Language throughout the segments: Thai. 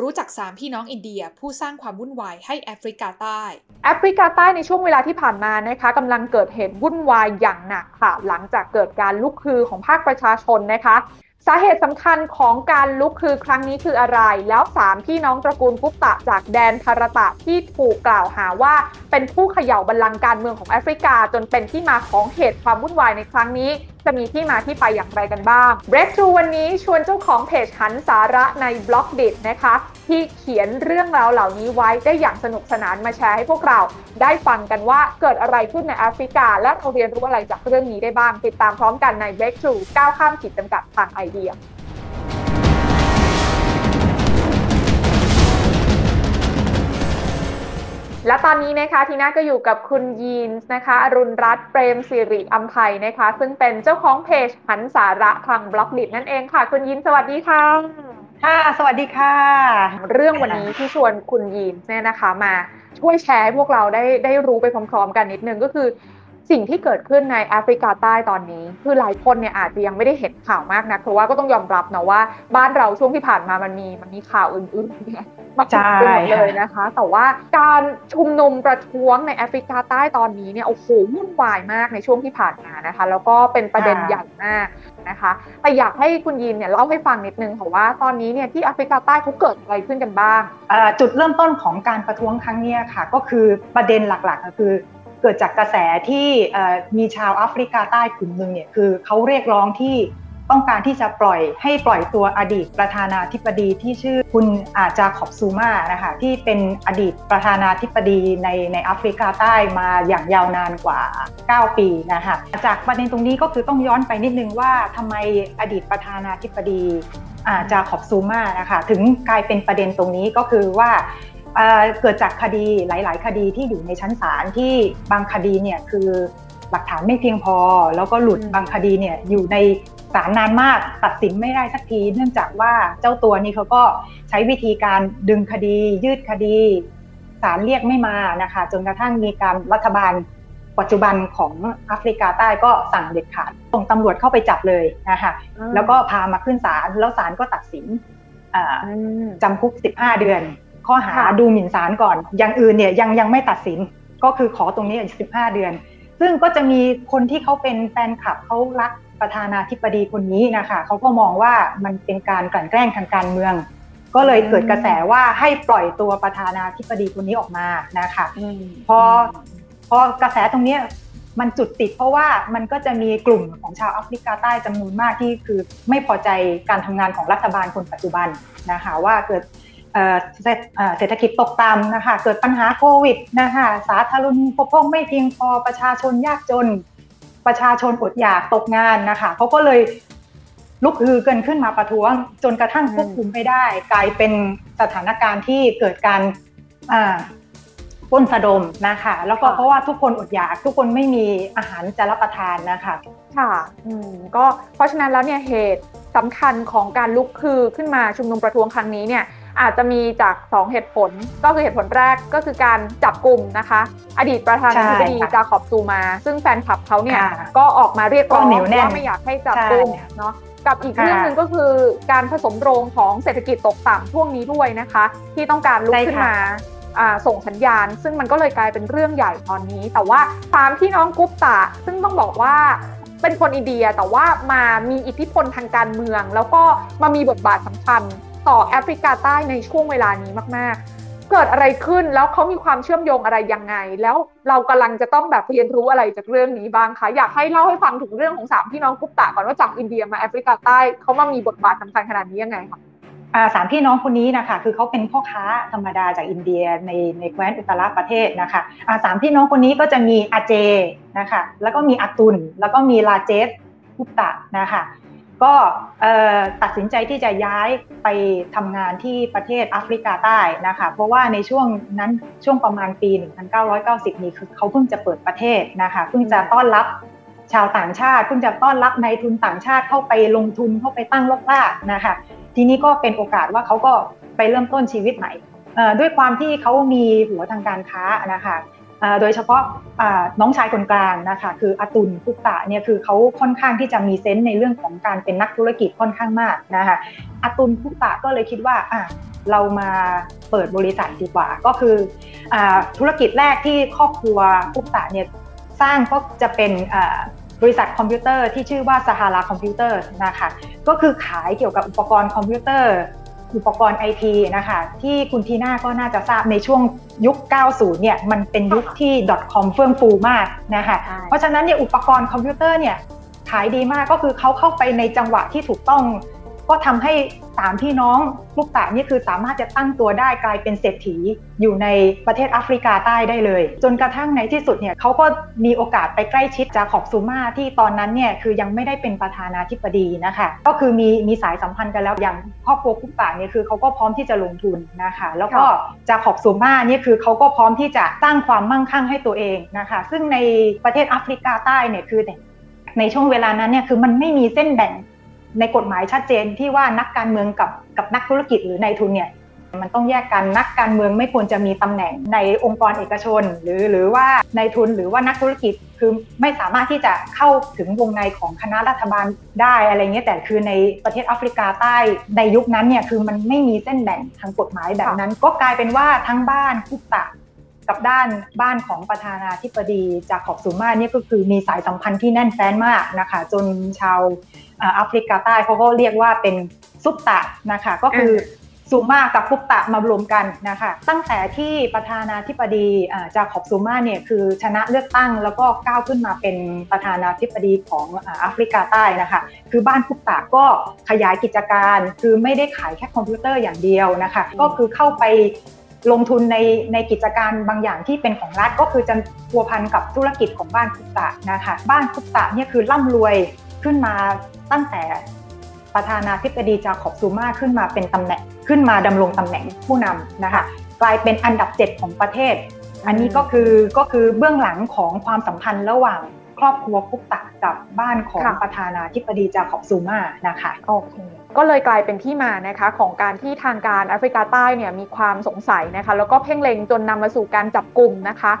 รู้จักสามพี่น้องอินเดีย ผู้สร้างความวุ่นวายให้แอฟริกาใต้ แอฟริกาใต้ในช่วงเวลาที่ผ่านมานะคะกำลังเกิดเหตุวุ่นวายอย่างหนักค่ะ หลังจากเกิดการลุกคือของภาคประชาชนนะคะ สาเหตุสำคัญของการลุกคือครั้งนี้คืออะไร แล้วสามพี่น้องตระกูลกุปตะจากแดนทารตะที่ถูกกล่าวหาว่า เป็นผู้เขย่าบัลลังก์การเมืองของแอฟริกา จนเป็นที่มาของเหตุความวุ่นวายในครั้งนี้ จะมีที่มาที่ไปอย่างไรกันบ้าง Breakthrough วันนี้ชวนเจ้าของเพจหันสาระในบล็อกดินะคะ ที่เขียนเรื่องราวเหล่านี้ไว้ได้อย่างสนุกสนานมาแชร์ให้พวกเราได้ฟังกันว่าเกิดอะไรขึ้นในแอฟริกา และเราเรียนรู้อะไรจากเรื่องนี้ได้บ้าง ติดตามพร้อมกันใน Breakthrough ก้าวข้ามขีดจำกัดทางไอเดียและตอนนี้นะคะทีน่าก็อยู่กับคุณยีนนะคะ อรุณรัตน์เปรมสิริอัมไพนะคะ ซึ่งเป็นเจ้าของเพจหันสาระทางบล็อกดิบนั่นเองค่ะ คุณยีนสวัสดีค่ะ ค่ะ สวัสดีค่ะ เรื่องวันนี้ที่ชวนคุณยีนเนี่ยนะคะมาช่วยแชร์ให้พวกเราได้ได้รู้ไปพร้อม ๆ กันนิดนึงก็คือ สิ่งที่เกิดขึ้นในแอฟริกาใต้ตอนนี้ คือหลายคนเนี่ยอาจจะยังไม่ได้เห็นข่าวมากนะเพราะว่าก็ต้องยอมรับนะว่า บ้านเราช่วงที่ผ่านมามันมีมันมีข่าวอื่นๆเนี่ยมาเต็มไปหมดเลยนะคะ แต่ว่าการชุมนุมประท้วงในแอฟริกาใต้ตอนนี้เนี่ยโอ้โหวุ่นวายมากในช่วงที่ผ่านมานะคะ แล้วก็เป็นประเด็นใหญ่มากนะคะแต่อยากให้คุณยินเนี่ยเล่าให้ฟังนิดนึงค่ะว่าตอนนี้เนี่ยที่แอฟริกาใต้เขาเกิดอะไรขึ้นกันบ้างจุดเริ่มต้นของการประท้วงครั้งนี้ค่ะ ก็คือประเด็นหลักๆก็คือ เกิดจากกระแสที่มีชาวแอฟริกาใต้กลุ่มหนึ่งเนี่ยคือเขาเรียกร้องที่ต้องการที่จะปล่อยให้ปล่อยตัวอดีตประธานาธิบดีที่ชื่อคุณอาจาขอบซูมานะคะที่เป็นอดีตประธานาธิบดีในในแอฟริกาใต้มาอย่างยาวนานกว่า 9 ปีนะคะจากประเด็นตรงนี้ก็คือต้องย้อนไปนิดนึงว่าทำไมอดีตประธานาธิบดีอาจาขอบซูมานะคะถึงกลายเป็นประเด็นตรงนี้ก็คือว่า เกิดจากคดีหลาย ๆ คดีที่อยู่ในชั้นศาลที่บางคดีเนี่ยคือหลักฐานไม่เพียงพอ แล้วก็หลุดบางคดีเนี่ยอยู่ในศาลนานมากตัดสินไม่ได้สักที เนื่องจากว่าเจ้าตัวนี้เขาก็ใช้วิธีการดึงคดี ยืดคดีศาลเรียกไม่มานะคะจนกระทั่งมีการรัฐบาลปัจจุบันของแอฟริกาใต้ก็สั่งเด็ดขาดส่งตำรวจเข้าไปจับเลยนะคะแล้วก็พามาขึ้นศาลแล้วศาลก็ตัดสินจำคุก 15 เดือน ข้อหาดูหมิ่นศาลก่อน อย่างอื่นเนี่ยยังยังไม่ตัดสิน ก็คือขอตรงนี้15เดือน ซึ่งก็จะมีคนที่เขาเป็นแฟนคลับเขารักประธานาธิบดีคนนี้นะคะเขาก็มองว่ามันเป็นการกลั่นแกล้งทางการเมือง ก็เลยเกิดกระแสว่าให้ปล่อยตัวประธานาธิบดีคนนี้ออกมานะคะพอพอกระแสตรงนี้มันจุดติดเพราะว่ามันก็จะมีกลุ่มของชาวแอฟริกาใต้จำนวนมากที่คือไม่พอใจการทำงานของรัฐบาลคนปัจจุบันนะคะว่าเกิด เศรษฐกิจตกต่ำนะคะ เกิดปัญหาโควิดนะคะ สาธารณูปโภคไม่เพียงพอประชาชนยากจน ประชาชนอดอยากตกงานนะคะเขาก็เลยลุกฮือกันขึ้นมาประท้วง จนกระทั่งควบคุมไม่ได้ กลายเป็นสถานการณ์ที่เกิดการป้นสะดมนะคะ แล้วก็เพราะว่าทุกคนอดอยาก ทุกคนไม่มีอาหารจะรับประทานนะคะค่ะอืมก็เพราะฉะนั้นแล้วเนี่ยเหตุสำคัญของการลุกคือขึ้นมาชุมนุมประท้วงครั้งนี้เนี่ย อาจจะมีจาก 2 เหตุผล ก็คือเหตุผลแรกก็คือการจับกลุ่มนะคะ อดีตประธานาธิบดีจาขอบซูมา ซึ่งแฟนคลับเขาเนี่ยก็ออกมาเรียกร้องว่าไม่อยากให้จับกลุ่มเนาะกับอีกเรื่องหนึ่งก็คือการผสมโรงของเศรษฐกิจตกต่ำช่วงนี้ด้วยนะคะ ที่ต้องการลุกขึ้นมาส่งสัญญาณ ซึ่งมันก็เลยกลายเป็นเรื่องใหญ่ตอนนี้ แต่ว่าตามที่น้องกุ๊ปตะ ซึ่งต้องบอกว่าเป็นคนอินเดียแต่ว่ามามีอิทธิพลทางการเมือง แล้วก็มามีบทบาทสำคัญ ต่อแอฟริกาใต้ในช่วงเวลานี้มาก ๆ เกิดอะไรขึ้นแล้วเขามีความเชื่อมโยงอะไรยังไง แล้วเรากำลังจะต้องแบบเรียนรู้อะไรจากเรื่องนี้บ้างคะอยากให้เล่าให้ฟังถึงเรื่องของสามพี่น้องกุปตะก่อนว่าจากอินเดียมาแอฟริกาใต้เขามามีบทบาทสำคัญขนาดนี้ยังไงคะสามพี่น้องคนนี้นะคะคือเขาเป็นพ่อค้าธรรมดาจากอินเดียในในแคว้นอุตรประเทศนะคะสามพี่น้องคนนี้ก็จะมีอาเจนะคะแล้วก็มีอาตุลแล้วก็มีลาเจสกุปตะนะคะ ก็ตัดสินใจที่จะย้ายไปทำงานที่ประเทศแอฟริกาใต้นะคะ เพราะว่าในช่วงนั้นช่วงประมาณปี 1990 นี้คือเขาเพิ่งจะเปิดประเทศนะคะเพิ่งจะต้อนรับชาวต่างชาติเพิ่งจะต้อนรับนายทุนต่างชาติเข้าไปลงทุนเข้าไปตั้งรกรากนะคะ ทีนี้ก็เป็นโอกาสว่าเขาก็ไปเริ่มต้นชีวิตใหม่ด้วยความที่เขามีหัวทางการค้านะคะ โดยเฉพาะน้องชายคนกลางนะคะคืออาตุลพุกตะเนี่ยคือเขาค่อนข้างที่จะมีเซนส์ในเรื่องของการเป็นนักธุรกิจค่อนข้างมากนะคะอาตุลกุปตะก็เลยคิดว่าอะเรามาเปิดบริษัทดีกว่า ก็คืออธุรกิจแรกที่ครอบครัวกุปตะเนี่ยสร้างก็จะเป็นบริษัทคอมพิวเตอร์ที่ชื่อว่า Sahara Computer นะคะก็คือขายเกี่ยวกับอุปกรณ์คอมพิวเตอร์ อุปกรณ์ไอทีนะคะที่คุณทีน่าก็น่าจะทราบในช่วงยุค 90 เนี่ยมันเป็นยุคที่ .com เฟื่องฟูมากนะคะเพราะฉะนั้นเนี่ยอุปกรณ์คอมพิวเตอร์เนี่ยขายดีมากก็คือเขาเข้าไปในจังหวะที่ถูกต้อง ก็ทำให้สามพี่น้องลูกตานี่คือสามารถจะตั้งตัวได้กลายเป็นเศรษฐีอยู่ในประเทศแอฟริกาใต้ได้เลย จนกระทั่งในที่สุดเนี่ยเขาก็มีโอกาสไปใกล้ชิดจาขอบซูมาที่ตอนนั้นเนี่ยคือยังไม่ได้เป็นประธานาธิบดีนะคะก็คือมีมีสายสัมพันธ์กันแล้วอย่างครอบครัวคุกตาเนี่ยคือเขาก็พร้อมที่จะลงทุนนะคะแล้วก็จาขอบซูมาเนี่ยคือเขาก็พร้อมที่จะสร้างความมั่งคั่งให้ตัวเองนะคะซึ่งในประเทศแอฟริกาใต้เนี่ยคือในช่วงเวลานั้นเนี่ยคือมันไม่มีเส้นแบ่ง ในกฎหมายชัดเจนที่ว่านักการเมืองกับกับนักธุรกิจหรือนายทุนเนี่ยมันต้องแยกกันนักการเมืองไม่ควรจะมีตำแหน่งในองค์กรเอกชน หรือหรือว่านายทุนหรือว่านักธุรกิจคือไม่สามารถที่จะเข้าถึงวงในของคณะรัฐบาลได้อะไรเงี้ยแต่คือในประเทศแอฟริกาใต้ในยุคนั้นเนี่ยคือมันไม่มีเส้นแบ่งทางกฎหมายแบบนั้น ก็กลายเป็นว่าทั้งบ้านคุปตะ กับด้านบ้านของประธานาธิบดีจากขอบสูมาเนี่ยก็คือมีสายสัมพันธ์ที่แน่นแฟ้นมากนะคะจนชาวแอฟริกาใต้เขาก็เรียกว่าเป็นซุปตะนะคะก็คือซูมากับคุปตะมารวมกันนะคะตั้งแต่ที่ประธานาธิบดีจาขอบซูมาเนี่ยคือชนะเลือกตั้งแล้วก็ก้าวขึ้นมาเป็นประธานาธิบดีของแอฟริกาใต้นะคะคือบ้านคุปตะก็ขยายกิจการ คือไม่ได้ขายแค่คอมพิวเตอร์อย่างเดียวนะคะก็คือเข้าไป ลงทุนในในกิจการบางอย่างที่เป็นของรัฐก็คือจะพัวพันกับธุรกิจของบ้านคุปตะนะคะบ้านคุปตะเนี่ยคือร่ำรวยขึ้นมาตั้งแต่ประธานาธิบดีจาขอบซูมาขึ้นมาเป็นตำแหน่งขึ้นมาดำรงตำแหน่งผู้นำนะคะกลายเป็นอันดับ 7 ของประเทศ อันนี้ก็คือก็คือเบื้องหลังของความสัมพันธ์ระหว่างครอบครัวคุปตะกับบ้านของประธานาธิบดีจาขอบซูมานะคะโอเคก็เลยกลายเป็นที่มานะคะของการที่ทางการแอฟริกาใต้เนี่ยมีความสงสัยนะคะแล้วก็เพ่งเล็งจนนำมาสู่การจับกลุ่มนะคะ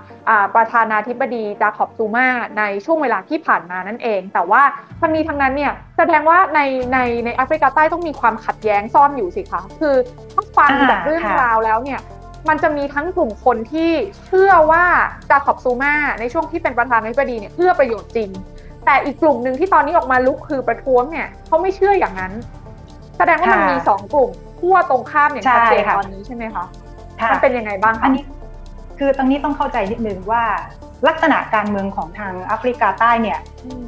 ะประธานาธิบดีจาขอบซูมาในช่วงเวลาที่ผ่านมานั่นเอง แต่ว่าทั้งนี้ทั้งนั้นเนี่ยแสดงว่าในในในแอฟริกาใต้ต้องมีความขัดแย้งซ่อนอยู่สิคะคือถ้าฟังจากเรื่องราวแล้วเนี่ยมันจะมีทั้งกลุ่มคนที่เชื่อว่าจาขอบซูมาในช่วงที่เป็นประธานาธิบดีเนี่ยเพื่อประโยชน์จริง แต่อีกกลุ่มหนึ่งที่ตอนนี้ออกมาลุกคือประท้วงเนี่ยเขาไม่เชื่ออย่างนั้น แสดงว่ามันมีสองกลุ่มขั้วตรงข้ามอย่างชัดเจนตอนนี้ใช่ไหมคะมันเป็นยังไงบ้างคะอันนี้ คือตรงนี้ต้องเข้าใจนิดนึงว่าลักษณะการเมืองของทางแอฟริกาใต้เนี่ย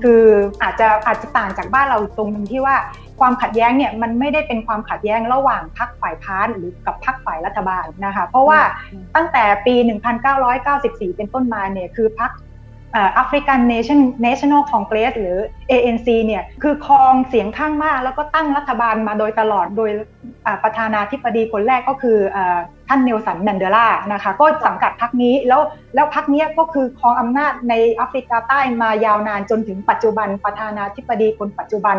คืออาจจะอาจจะต่างจากบ้านเราตรงนึงที่ว่าความขัดแย้งเนี่ยมันไม่ได้เป็นความขัดแย้งระหว่างพรรคฝ่ายค้านหรือกับพรรคฝ่ายรัฐบาลนะคะเพราะว่าตั้งแต่ปี 1994 เป็นต้นมาเนี่ยคือพรรค African Nation National Congress หรือ ANC เนี่ยคือครองเสียงข้างมาก แล้วก็ตั้งรัฐบาลมาโดยตลอดโดยประธานาธิบดีคนแรกก็คือท่านเนลสันแมนเดลานะคะก็สังกัดพรรคนี้แล้วแล้วพรรคนี้ก็คือครองอำนาจในแอฟริกาใต้มายาวนานจนถึงปัจจุบันประธานาธิบดีคนปัจจุบัน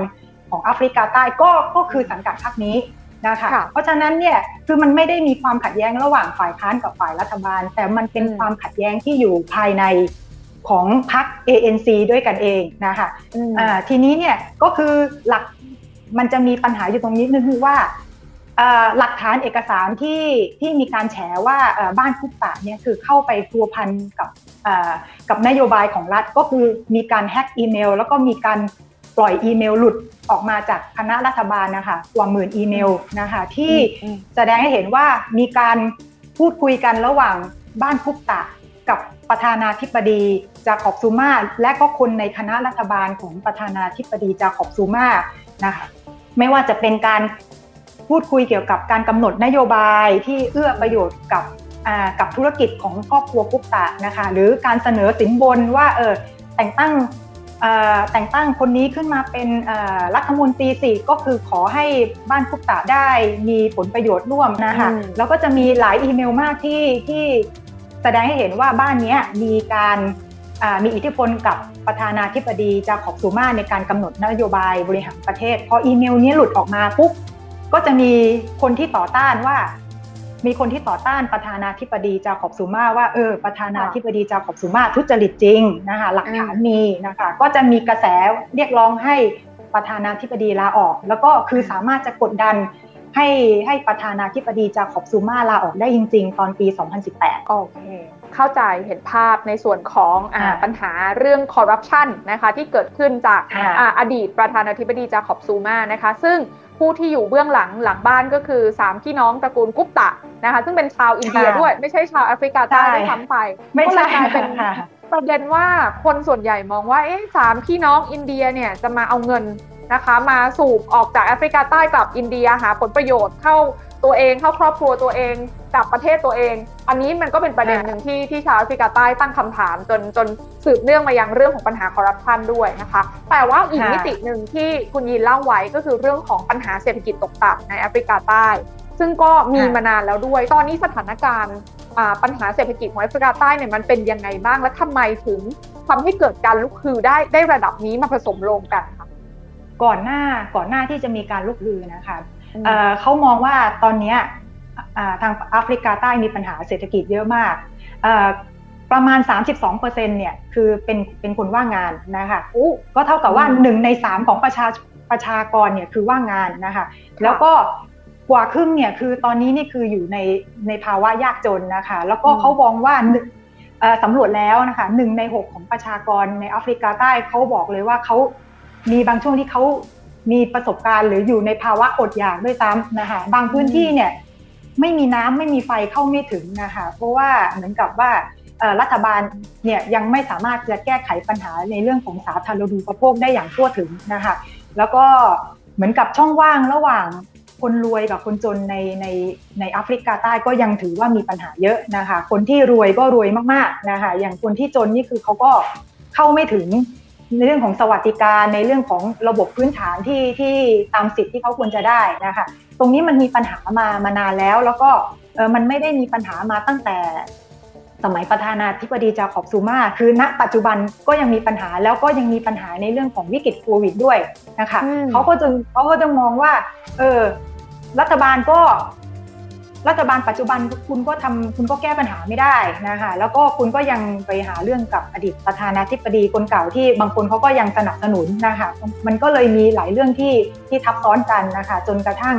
ของแอฟริกาใต้ก็ก็คือสังกัดพรรคนี้นะคะเพราะฉะนั้นเนี่ยคือมันไม่ได้มีความขัดแย้งระหว่างฝ่ายค้านกับฝ่ายรัฐบาล แต่มันเป็นความขัดแย้งที่อยู่ภายใน ของพรรค ANC ด้วยกันเองนะคะอ่าทีนี้เนี่ยก็คือหลักมันจะมีปัญหาอยู่ตรงนี้นึงคือว่าหลักฐานเอกสารที่ที่มีการแฉว่าบ้านคุปตะเนี่ยคือเข้าไปพัวพันกับกับนโยบายของรัฐก็คือมีการแฮ็กอีเมล แล้วก็มีการปล่อยอีเมลหลุดออกมาจากคณะรัฐบาลนะคะกว่าหมื่นอีเมลนะคะที่แสดงให้เห็นว่ามีการพูดคุยกันระหว่างบ้านคุปตะกับ ประธานาธิบดีจาขอบซูมาและก็คนในคณะรัฐบาลของประธานาธิบดีจาขอบซูมานะคะไม่ว่าจะเป็นการพูดคุยเกี่ยวกับการกำหนดนโยบายที่เอื้อประโยชน์กับกับธุรกิจของครอบครัวกุ๊กตะนะคะหรือการเสนอสินบนว่าเออแต่งตั้งแต่งตั้งคนนี้ขึ้นมาเป็นรัฐมนตรีสิก็คือขอให้บ้านกุ๊กตะได้มีผลประโยชน์ร่วมนะคะแล้วก็จะมีหลายอีเมลมากที่ที่ แสดงให้เห็นว่าบ้านนี้มีการมีอิทธิพลกับประธานาธิบดีจาขอบซูมาในการกำหนดนโยบายบริหารประเทศ พออีเมลนี้หลุดออกมาปุ๊บก็จะมีคนที่ต่อต้านว่า มีคนที่ต่อต้านประธานาธิบดีจาขอบซูมาว่าเออประธานาธิบดีจาขอบซูมาทุจริตจริงนะคะหลักฐานมีนะคะก็จะมีกระแสเรียกร้องให้ประธานาธิบดีลาออก แล้วก็คือสามารถจะกดดัน ให้ให้ประธานาธิบดีจาขอบซูมาลาออกได้จริง ๆ ตอนปี 2018 โอเค เข้าใจเห็นภาพในส่วนของอปัญหาเรื่องคอร์รัปชันนะคะที่เกิดขึ้นจากออดีตประธานาธิบดีจาขอบซูมานะคะ ซึ่งผู้ที่อยู่เบื้องหลังหลังบ้านก็คือ 3 พี่น้องตระกูลกุปตะนะคะซึ่งเป็นชาวอินเดียด้วยไม่ใช่ชาวแอฟริกาใต้ด้วยซ้ำไปก็เลยกลายเป็นประเด็นว่าคนส่วนใหญ่มองว่าเอ๊ะสามพี่น้องอินเดียเนี่ยจะมาเอาเงิน นะคะ มาสูบออกจากแอฟริกาใต้กลับอินเดียหาผลประโยชน์เข้าตัวเองเข้าครอบครัวตัวเองกับประเทศตัวเอง อันนี้มันก็เป็นประเด็นหนึ่งที่ที่ชาวแอฟริกาใต้ตั้งคำถามจนจนสืบเนื่องมายังเรื่องของปัญหาคอร์รัปชันด้วยนะคะ แต่ว่าอีกมิติหนึ่งที่คุณยินเล่าไว้ก็คือเรื่องของปัญหาเศรษฐกิจตกต่ำในแอฟริกาใต้ ซึ่งก็มีมานานแล้วด้วย ตอนนี้สถานการณ์ปัญหาเศรษฐกิจของแอฟริกาใต้เนี่ยมันเป็นยังไงบ้างและทำไมถึงทำให้เกิดการลุกฮือได้ได้ระดับนี้มาผสมลงกันคะ ก่อนหน้าก่อนหน้าที่จะมีการลุกฮือนะคะเขามองว่าตอนนี้ทางแอฟริกาใต้มีปัญหาเศรษฐกิจเยอะมากประมาณ 32%เนี่ยคือเป็นเป็นคนว่างงานนะคะก็เท่ากับว่าหนึ่งในสามของประชาประชากรเนี่ยคือว่างงานนะคะแล้วก็กว่าครึ่งเนี่ยคือตอนนี้นี่คืออยู่ในในภาวะยากจนนะคะ แล้วก็เขามองว่าสำรวจแล้วนะคะหนึ่งในหกของประชากรในแอฟริกาใต้เขาบอกเลยว่าเขา มีบางช่วงที่เขามีประสบการณ์ หรืออยู่ในภาวะอดอยากด้วยซ้ำนะคะบางพื้นที่เนี่ยไม่มีน้ำไม่มีไฟเข้าไม่ถึงนะคะเพราะว่าเหมือนกับว่ารัฐบาลเนี่ยยังไม่สามารถจะแก้ไขปัญหาในเรื่องของสาธารณูปโภคได้อย่างทั่วถึงนะคะแล้วก็เหมือนกับช่องว่างระหว่างคนรวยกับคนจนในในในแอฟริกาใต้ก็ยังถือว่ามีปัญหาเยอะนะคะ คนที่รวยก็รวยมากๆนะคะอย่างคนที่จนนี่คือเขาก็เข้าไม่ถึง ในเรื่องของสวัสดิการในเรื่องของระบบพื้นฐานที่ที่ตามสิทธิ์ที่เขาควรจะได้นะคะตรงนี้มันมีปัญหามามานานแล้ว แล้วก็เออมันไม่ได้มีปัญหามาตั้งแต่สมัยประธานาธิบดีจาขอบซูมาคือณปัจจุบันก็ยังมีปัญหาแล้วก็ยังมีปัญหาในเรื่องของวิกฤตโควิดด้วยนะคะเขาก็จึงเขาก็จะมองว่าเออรัฐบาลก็ รัฐบาลปัจจุบันคุณก็ทำคุณก็แก้ปัญหาไม่ได้นะคะแล้วก็คุณก็ยังไปหาเรื่องกับอดีตประธานาธิบดีคนเก่าที่บางคนเขาก็ยังสนับสนุนนะคะมันก็เลยมีหลายเรื่องที่ที่ทับซ้อนกันนะคะจนกระทั่ง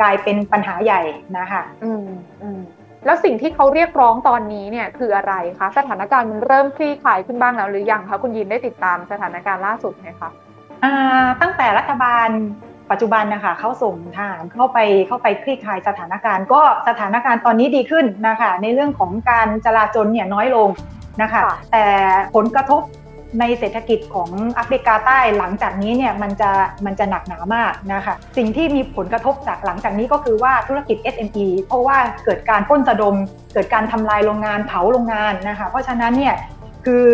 กลายเป็นปัญหาใหญ่นะคะอืมอืมแล้วสิ่งที่เขาเรียกร้องตอนนี้เนี่ยคืออะไรคะสถานการณ์มันเริ่มคลี่คลายขึ้นบ้างแล้วหรือยังคะคุณยินได้ติดตามสถานการณ์ล่าสุดไหมคะตั้งแต่รัฐบาล ปัจจุบันนะคะเขาส่งทหารเข้าไปเข้าไปคลี่คลายสถานการณ์ ก็สถานการณ์ตอนนี้ดีขึ้นนะคะในเรื่องของการจลาจลเนี่ยน้อยลงนะคะแต่ผลกระทบในเศรษฐกิจของแอฟริกาใต้หลังจากนี้เนี่ยมันจะมันจะหนักหนามากนะคะสิ่งที่มีผลกระทบจากหลังจากนี้ก็คือว่าธุรกิจ SME เพราะว่าเกิดการพ้นสะดม เกิดการทำลายโรงงานเผาโรงงานนะคะเพราะฉะนั้นเนี่ยคือ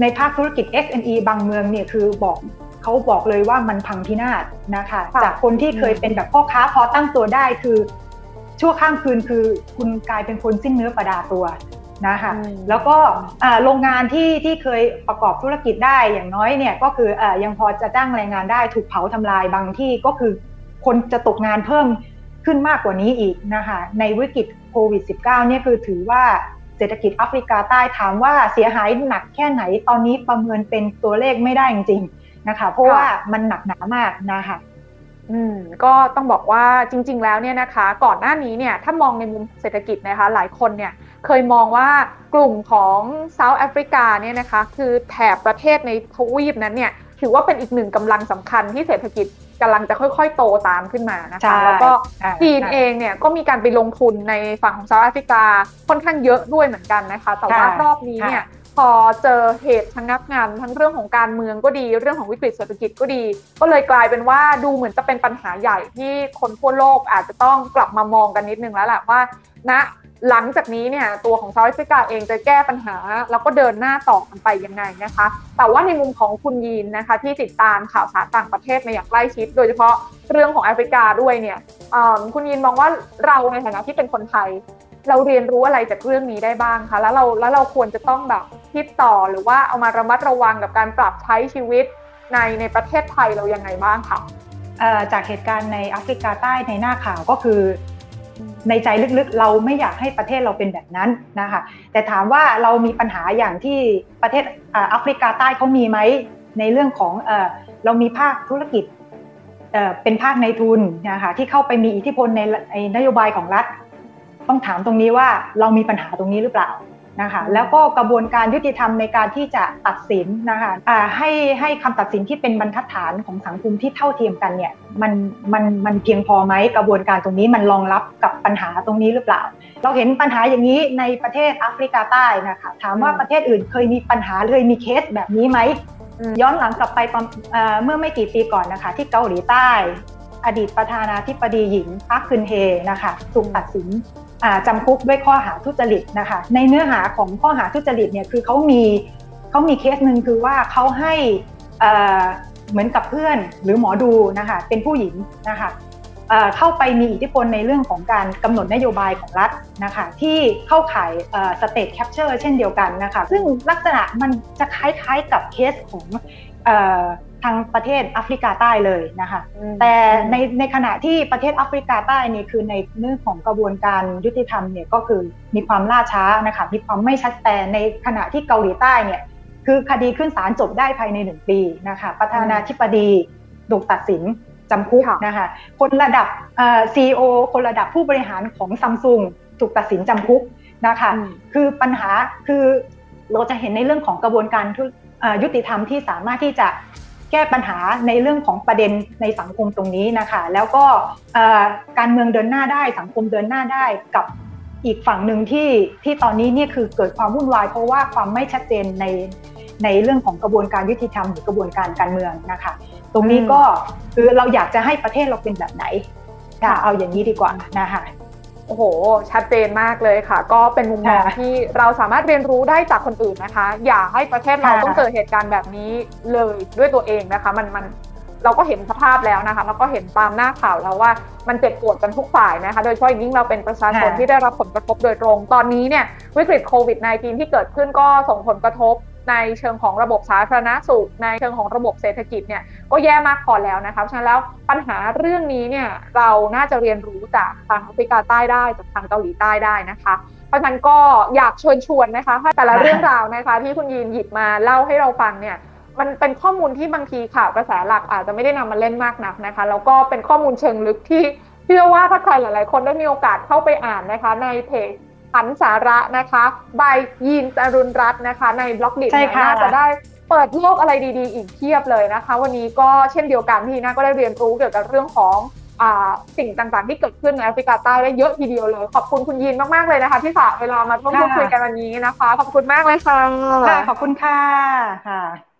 ในภาคธุรกิจ SME บางเมืองเนี่ยคือบอก เขาบอกเลยว่ามันพังพินาศนะคะ จากคนที่เคยเป็นแบบพ่อค้าพอตั้งตัวได้คือ ชั่วข้ามคืนคือคุณกลายเป็นคนสิ้นเนื้อประดาตัวนะคะแล้วก็โรงงานที่ที่เคยประกอบธุรกิจได้อย่างน้อยเนี่ยก็คืออยังพอจะจ้างแรงงานได้ถูกเผาทำลายบางที่ก็คือคนจะตกงานเพิ่มขึ้นมากกว่านี้อีกนะคะในวิกฤตโควิด -19 เนี่ยคือถือว่าเศรษฐกิจแอฟริกาใต้ถามว่าเสียหายหนักแค่ไหนตอนนี้ประเมินเป็นตัวเลขไม่ได้จริงๆ นะคะ เพราะว่ามันหนักหนามากนะคะอืมก็ต้องบอกว่าจริง ๆ แล้วเนี่ยนะคะ ก่อนหน้านี้เนี่ยถ้ามองในมุมเศรษฐกิจนะคะ หลายคนเนี่ยเคยมองว่ากลุ่มของเซาท์แอฟริกาเนี่ยนะคะ คือแถบประเทศในทวีปนั้นเนี่ยถือว่าเป็นอีกหนึ่งกำลังสำคัญที่เศรษฐกิจกำลังจะค่อยๆ โตตามขึ้นมานะคะ แล้วก็จีนเองเนี่ยก็มีการไปลงทุนในฝั่งของเซาท์แอฟริกาค่อนข้างเยอะด้วยเหมือนกันนะคะ แต่ว่ารอบนี้เนี่ย พอเจอเหตุชะงักงานทั้งเรื่องของการเมืองก็ดี เรื่องของวิกฤตเศรษฐกิจก็ดี ก็เลยกลายเป็นว่าดูเหมือนจะเป็นปัญหาใหญ่ที่คนทั่วโลกอาจจะต้องกลับมามองกันนิดนึงแล้วแหละว่าณนะหลังจากนี้เนี่ยตัวของเซาท์แอฟริกาเองจะแก้ปัญหา แล้วก็เดินหน้าต่อกันไปยังไงนะคะ แต่ว่าในมุมของคุณยีนนะคะที่ติดตามข่าวสารต่างประเทศมาอย่างใกล้ชิด โดยเฉพาะเรื่องของแอฟริกาด้วยเนี่ยคุณยีนมองว่าเราในฐานะที่เป็นคนไทย เราเรียนรู้อะไรจากเรื่องนี้ได้บ้างคะแล้วเราแล้วเราควรจะต้องแบบ คิดต่อหรือว่าเอามาระมัดระวังกับการปรับใช้ชีวิตในในประเทศไทยเรายังไงบ้างคะจากเหตุการณ์ในแอฟริกาใต้ในหน้าข่าวก็คือ ในใจลึกๆ เราไม่อยากให้ประเทศเราเป็นแบบนั้นนะคะแต่ถามว่าเรามีปัญหาอย่างที่ประเทศแอฟริกาใต้เขามีไหมในเรื่องของเรามีภาคธุรกิจเป็นภาคในทุนนะคะที่เข้าไปมีอิทธิพลในนโยบายของรัฐ ต้องถามตรงนี้ว่าเรามีปัญหาตรงนี้หรือเปล่า นะคะแล้วก็กระบวนการยุติธรรมในการที่จะตัดสินนะคะให้ให้คำตัดสินที่เป็นบรรทัดฐานของสังคมที่เท่าเทียมกันเนี่ยมันมันมันเพียงพอไหมกระบวนการตรงนี้มันรองรับกับปัญหาตรงนี้หรือเปล่า เราเห็นปัญหาอย่างนี้ในประเทศแอฟริกาใต้นะคะถามว่าประเทศอื่นเคยมีปัญหาเคยมีเคสแบบนี้ไหมย้อนหลังกลับไปเมื่อไม่กี่ปีก่อนนะคะ ที่เกาหลีใต้ อดีตประธานาธิบดีหญิงพักคึนเฮนะคะถูกตัดสิน จำคุกด้วยข้อหาทุจริตนะคะในเนื้อหาของข้อหาทุจริตเนี่ยคือเขามีเขามีเคสหนึ่งคือว่าเขาให้เหมือนกับเพื่อนหรือหมอดูนะคะเป็นผู้หญิงนะคะเข้าไปมีอิทธิพลในเรื่องของการกำหนดนโยบายของรัฐนะคะที่เข้าข่ายState Capture เช่นเดียวกันนะคะซึ่งลักษณะมันจะคล้ายๆกับเคสของ ทางประเทศแอฟริกาใต้เลยนะคะ แต่ในในขณะที่ประเทศแอฟริกาใต้นี่คือในเรื่องของกระบวนการยุติธรรมเนี่ยก็คือมีความล่าช้านะคะมีความไม่ชัดแต่ในขณะที่เกาหลีใต้เนี่ยคือคดีขึ้นศาลจบได้ภายในหนึ่งปีนะคะประธานาธิบดีถูกตัดสินจำคุกนะคะคนระดับซีอีโอคนระดับผู้บริหารของซัมซุงถูกตัดสินจำคุกนะคะคือปัญหาคือเราจะเห็นในเรื่องของกระบวนการยุติธรรมที่สามารถที่จะ แก้ปัญหาในเรื่องของประเด็นในสังคมตรงนี้นะคะ แล้วก็การเมืองเดินหน้าได้สังคมเดินหน้าได้กับอีกฝั่งหนึ่งที่ที่ตอนนี้เนี่ยคือเกิดความวุ่นวาย เพราะว่าความไม่ชัดเจนในในเรื่องของกระบวนการยุติธรรมหรือกระบวนการการเมืองนะคะ ตรงนี้ก็คือเราอยากจะให้ประเทศเราเป็นแบบไหนเอาอย่างนี้ดีกว่านะคะ โอ้โห ชัดเจนมากเลยค่ะ ก็เป็นมุมมองที่เราสามารถเรียนรู้ได้จากคนอื่นนะคะ อย่าให้ประเทศเราต้องเจอเหตุการณ์แบบนี้เลยด้วยตัวเองนะคะ มันมันเราก็เห็นสภาพแล้วนะคะ แล้วก็เห็นตามหน้าข่าวแล้วว่ามันเจ็บปวดกันทุกฝ่ายนะคะ โดยเฉพาะยิ่งเราเป็นประชาชนที่ได้รับผลกระทบโดยตรง ตอนนี้เนี่ยวิกฤตโควิด -19 ที่เกิดขึ้นก็ส่งผลกระทบ ในเชิงของระบบสาธารณสุข ในเชิงของระบบเศรษฐกิจเนี่ยก็แย่มากพอแล้วนะคะฉะนั้นแล้วปัญหาเรื่องนี้เนี่ยเราน่าจะเรียนรู้จากทางแอฟริกาใต้ได้จากทางเกาหลีใต้ได้นะคะเพราะฉะนั้นก็อยากชวนชวนนะคะแต่ละเรื่องราวนะคะที่คุณยีนหยิบมาเล่าให้เราฟังเนี่ยมันเป็นข้อมูลที่บางทีข่าวกระแสหลักอาจจะไม่ได้นำมาเล่นมากนักนะคะแล้วก็เป็นข้อมูลเชิงลึกที่เชื่อว่าถ้าใครหลาย ๆ คนได้มีโอกาสเข้าไปอ่านนะคะในเพจ ผันสาระนะคะบายยีนจรุนรัตน์นะคะ ในบล็อกดิเนี่ยน่าจะได้เปิดโลกอะไรดีๆ อีกเทียบเลยนะคะ วันนี้ก็เช่นเดียวกันที่น่าก็ได้เรียนรู้เกี่ยวกับเรื่องของสิ่งต่างๆ ที่เกิดขึ้นในแอฟริกาใต้ได้เยอะทีเดียวเลย ขอบคุณคุณยีนมากๆเลยนะคะ ที่ฝากเวลามาร่วมพูดคุยกันวันนี้นะคะ ขอบคุณมากเลยค่ะขอบคุณค่ะค่ะ